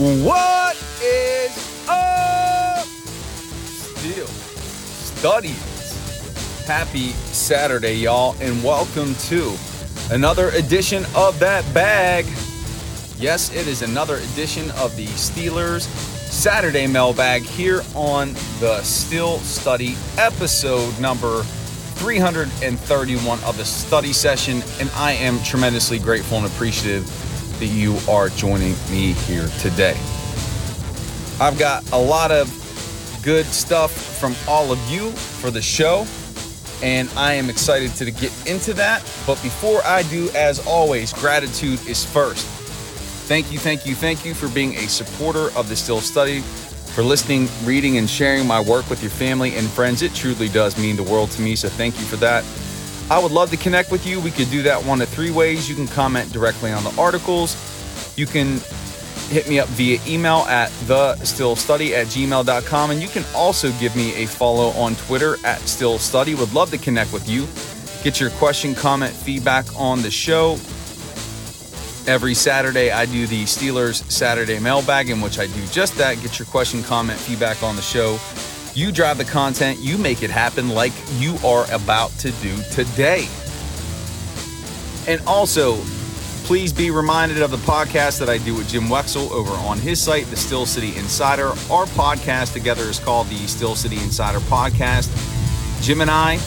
What is up? Steel Study? Happy Saturday, y'all, and welcome to another edition of That Bag. Yes, it is another edition of the Steelers Saturday Mailbag here on the Steel Study episode number 331 of the study session, and I am tremendously grateful and appreciative that you are joining me here today. I've got a lot of good stuff from all of you for the show, and I am excited to get into that. But before I do, as always, gratitude is first. Thank you, thank you, thank you for being a supporter of the Steel Study, for listening, reading, and sharing my work with your family and friends. It truly does mean the world to me, so thank you for that. I would love to connect with you. We could do that one of three ways. You can comment directly on the articles. You can hit me up via email at thesteelstudy at gmail.com. And you can also give me a follow on Twitter at steelstudy. Would love to connect with you. Get your question, comment, feedback on the show. Every Saturday, I do the Steelers Saturday mailbag, in which I do just that. Get your question, comment, feedback on the show. You drive the content, you make it happen like you are about to do today. And also, please be reminded of the podcast that I do with Jim Wexell over on his site, The Steel City Insider. Our podcast together is called the Steel City Insider Podcast. Jim and I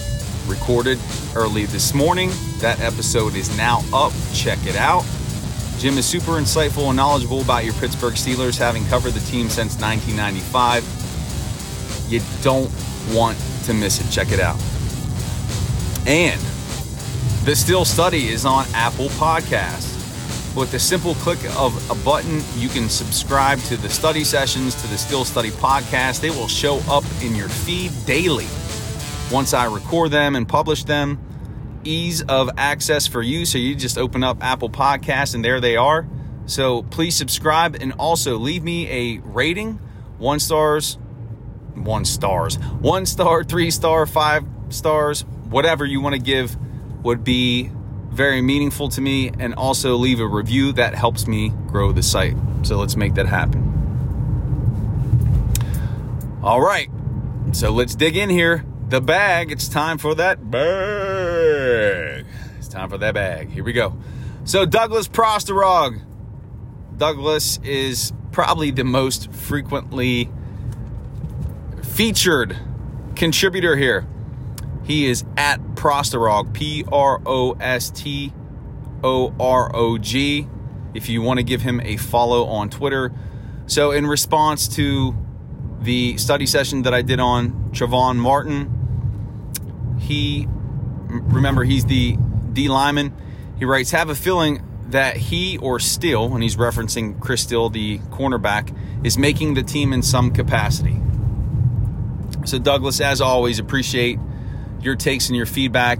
recorded early this morning. That episode is now up. Check it out. Jim is super insightful and knowledgeable about your Pittsburgh Steelers, having covered the team since 1995. You don't want to miss it. Check it out. And the Steel Study is on Apple Podcasts. With a simple click of a button, you can subscribe to the study sessions, to the Steel Study podcast. They will show up in your feed daily once I record them and publish them. Ease of access for you. So you just open up Apple Podcasts and there they are. So please subscribe and also leave me a rating one stars, one stars, one star, three star, five stars, whatever you want to give would be very meaningful to me and also leave a review that helps me grow the site. So let's make that happen. All right. So let's dig in here. The bag, it's time for that bag. It's time for that bag. Here we go. So Douglas Prosterog. Douglas is probably the most frequently featured contributor here. He is at Prosterog, P R O S T O R O G, if you want to give him a follow on Twitter. So, in response to the study session that I did on Trevon Martin, he, remember, he's the D lineman. He writes, Have a feeling that he or Steele, and he's referencing Chris Steele, the cornerback, is making the team in some capacity. So, Douglas, as always, appreciate your takes and your feedback.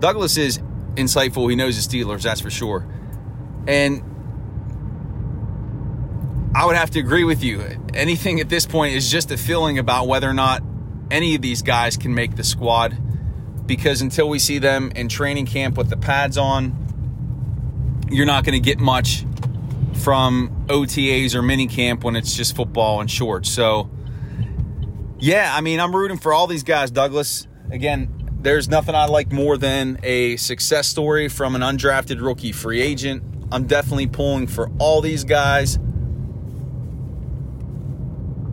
Douglas is insightful. He knows the Steelers, that's for sure. And I would have to agree with you. Anything at this point is just a feeling about whether or not any of these guys can make the squad. Because until we see them in training camp with the pads on, you're not going to get much from OTAs or mini camp when it's just football and shorts. So, yeah, I mean, I'm rooting for all these guys, Douglas again, there's nothing I like more than a success story from an undrafted rookie free agent. I'm definitely pulling for all these guys.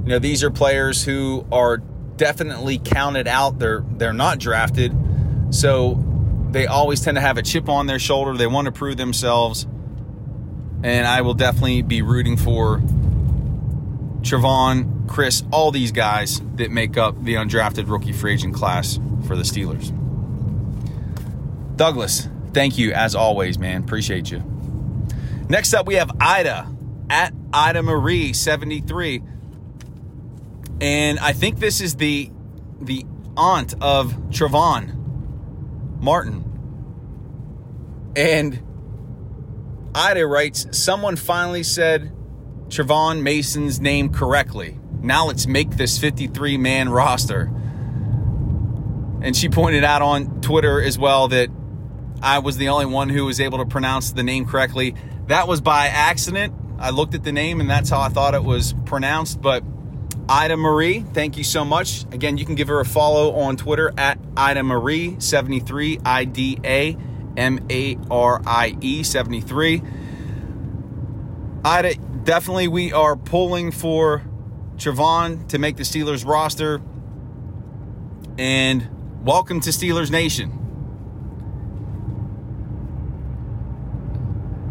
You know, these are players who are definitely counted out. They're they're not drafted. So they always tend to have a chip on their shoulder. They want to prove themselves. And I will definitely be rooting for Trevon, Chris, all these guys that make up the undrafted rookie free agent class for the Steelers. Douglas, thank you as always, man. Appreciate you. Next up, we have Ida at Ida Marie 73. And I think this is the the aunt of Trevon Martin. And Ida writes, someone finally said Trevon Mason's name correctly. Now let's make this 53 man roster. And she pointed out on Twitter as well that I was the only one who was able to pronounce the name correctly. That was by accident. I looked at the name and that's how I thought it was pronounced. But Ida Marie, thank you so much. Again, you can give her a follow on Twitter at Ida Marie 73 I D A M A R I E 73. Ida, definitely we are pulling for Trevon to make the Steelers roster. And welcome to Steelers Nation.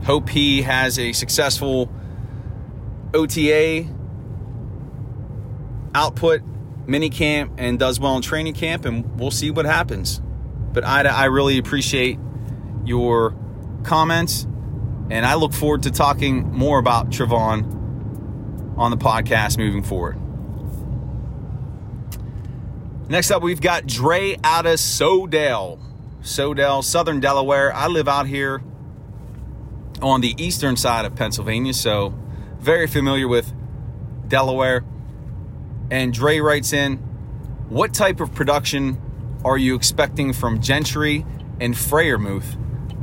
Hope he has a successful OTA output mini camp and does well in training camp, and we'll see what happens. But Ida, I really appreciate your comments, and I look forward to talking more about Trevon on the podcast moving forward. Next up, we've got Dre out of Sodell. Sodell, Southern Delaware. I live out here on the eastern side of Pennsylvania, so very familiar with Delaware. And Dre writes in, What type of production are you expecting from Gentry and Freiermuth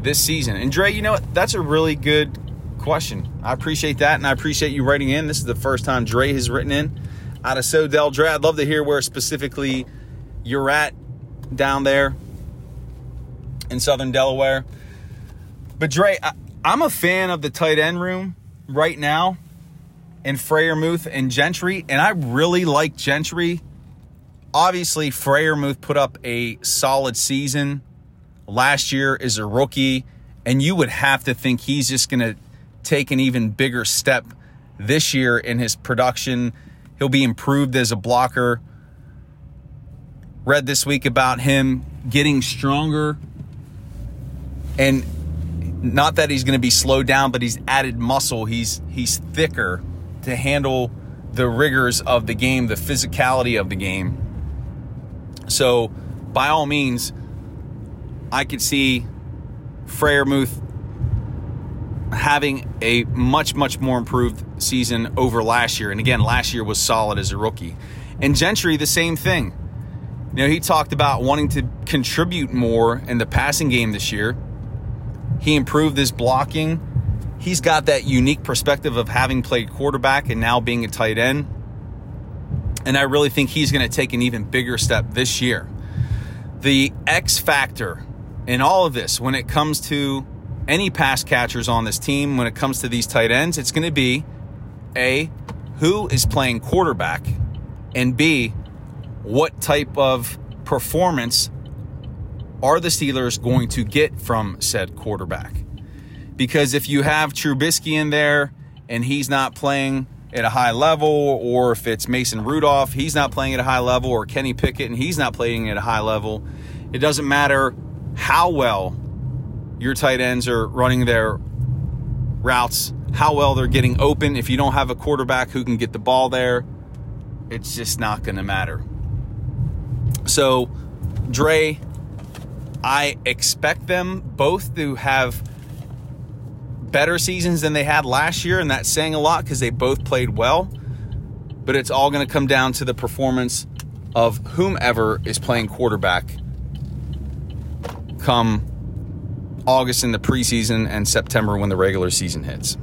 this season? And Dre, you know what? That's a really good question. I appreciate that, and I appreciate you writing in. This is the first time Dre has written in out of Sodell. Dre, I'd love to hear where specifically you're at down there in southern Delaware. But Dre, I, am a fan of the tight end room right now and Freiermuth and Gentry, and I really like Gentry. Obviously, Freiermuth put up a solid season last year as a rookie, and you would have to think he's just going to take an even bigger step this year in his production. He'll be improved as a blocker. Read this week about him getting stronger and not that he's going to be slowed down, but he's added muscle. He's he's thicker to handle the rigors of the game, the physicality of the game. So, by all means, I could see Freiermuth having a much, much more improved season over last year. And again, last year was solid as a rookie. And Gentry, the same thing. You know, he talked about wanting to contribute more in the passing game this year. He improved his blocking he's got that unique perspective of having played quarterback and now being a tight end. And I really think he's going to take an even bigger step this year. The X factor in all of this, when it comes to any pass catchers on this team, when it comes to these tight ends, it's going to be A, who is playing quarterback, and B, what type of performance are the Steelers going to get from said quarterback? Because if you have Trubisky in there and he's not playing at a high level, or if it's Mason Rudolph, he's not playing at a high level, or Kenny Pickett and he's not playing at a high level, it doesn't matter how well your tight ends are running their routes, how well they're getting open. If you don't have a quarterback who can get the ball there, it's just not going to matter. So, Dre, I expect them both to have better seasons than they had last year, and that's saying a lot because they both played well. But it's all going to come down to the performance of whomever is playing quarterback come August in the preseason and September when the regular season hits.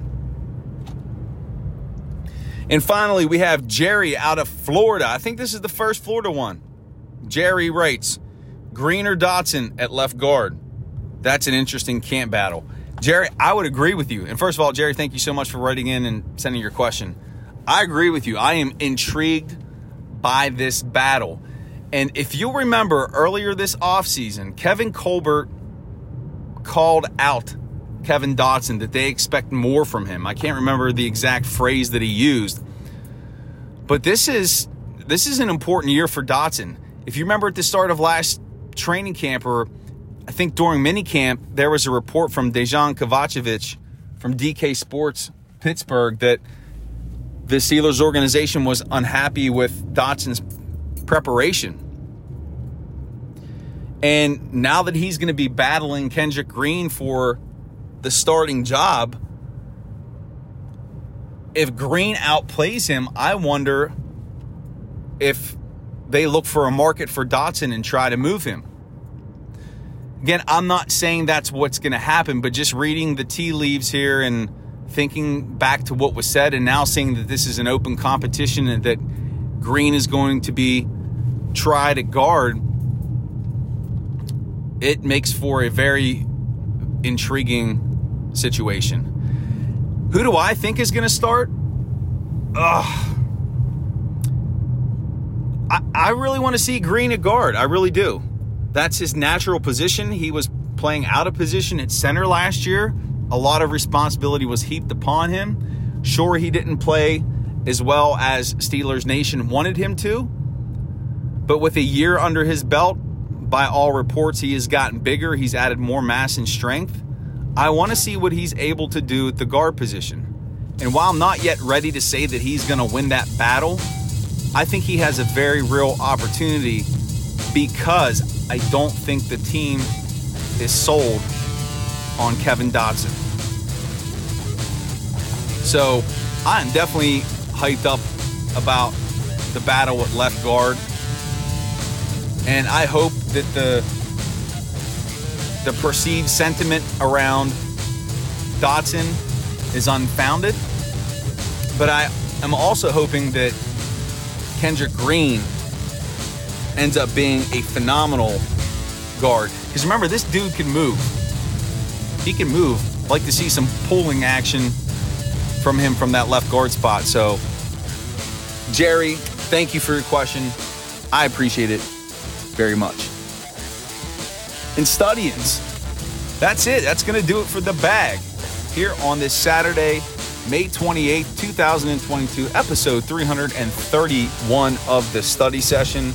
And finally, we have Jerry out of Florida. I think this is the first Florida one. Jerry writes Green or Dotson at left guard. That's an interesting camp battle. Jerry, I would agree with you. And first of all, Jerry, thank you so much for writing in and sending your question. I agree with you. I am intrigued by this battle. And if you remember earlier this offseason, Kevin Colbert called out Kevin Dotson that they expect more from him. I can't remember the exact phrase that he used. But this is this is an important year for Dotson. If you remember at the start of last training camp or I think during minicamp, there was a report from Dejan Kovacevic from DK Sports Pittsburgh that the Steelers organization was unhappy with Dotson's preparation. And now that he's going to be battling Kendrick Green for the starting job, if Green outplays him, I wonder if they look for a market for Dotson and try to move him. Again, I'm not saying that's what's going to happen, but just reading the tea leaves here and thinking back to what was said and now seeing that this is an open competition and that Green is going to be tried at guard, it makes for a very intriguing situation. Who do I think is going to start? Ugh. I, I really want to see Green at guard. I really do. That's his natural position. He was playing out of position at center last year. A lot of responsibility was heaped upon him. Sure, he didn't play as well as Steelers Nation wanted him to, but with a year under his belt, by all reports, he has gotten bigger. He's added more mass and strength. I want to see what he's able to do at the guard position. And while I'm not yet ready to say that he's going to win that battle, I think he has a very real opportunity because I don't think the team is sold on Kevin Dotson. So I'm definitely hyped up about the battle at left guard. And I hope that the the perceived sentiment around Dotson is unfounded. But I am also hoping that Kendrick Green ends up being a phenomenal guard. Because remember, this dude can move. He can move. I'd like to see some pulling action from him from that left guard spot. So, Jerry, thank you for your question. I appreciate it very much. And Studians, that's it. That's going to do it for the bag here on this Saturday, May 28th, 2022, episode 331 of the study session.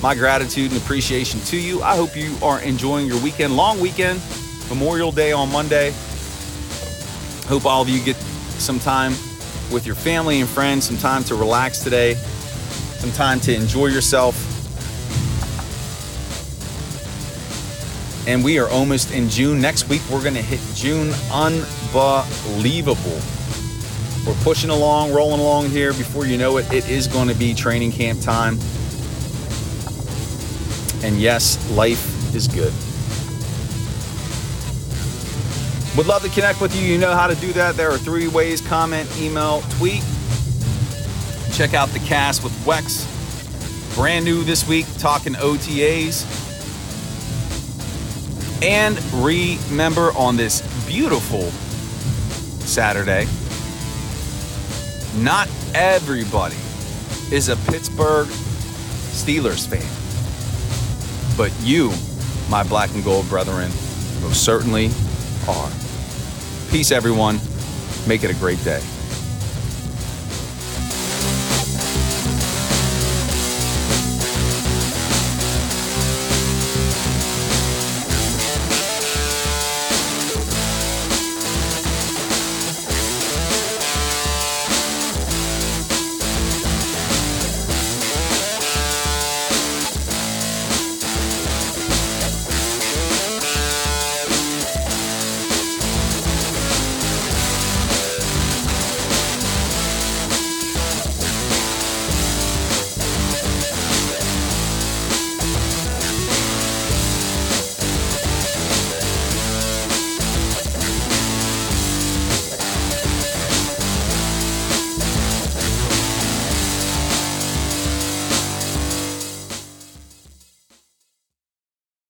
My gratitude and appreciation to you. I hope you are enjoying your weekend, long weekend, Memorial Day on Monday. Hope all of you get some time with your family and friends, some time to relax today, some time to enjoy yourself. And we are almost in June. Next week, we're going to hit June. Unbelievable. We're pushing along, rolling along here. Before you know it, it is going to be training camp time. And yes, life is good. Would love to connect with you. You know how to do that. There are three ways comment, email, tweet. Check out the cast with Wex. Brand new this week, talking OTAs. And remember on this beautiful Saturday, not everybody is a Pittsburgh Steelers fan. But you, my black and gold brethren, most certainly are. Peace, everyone. Make it a great day.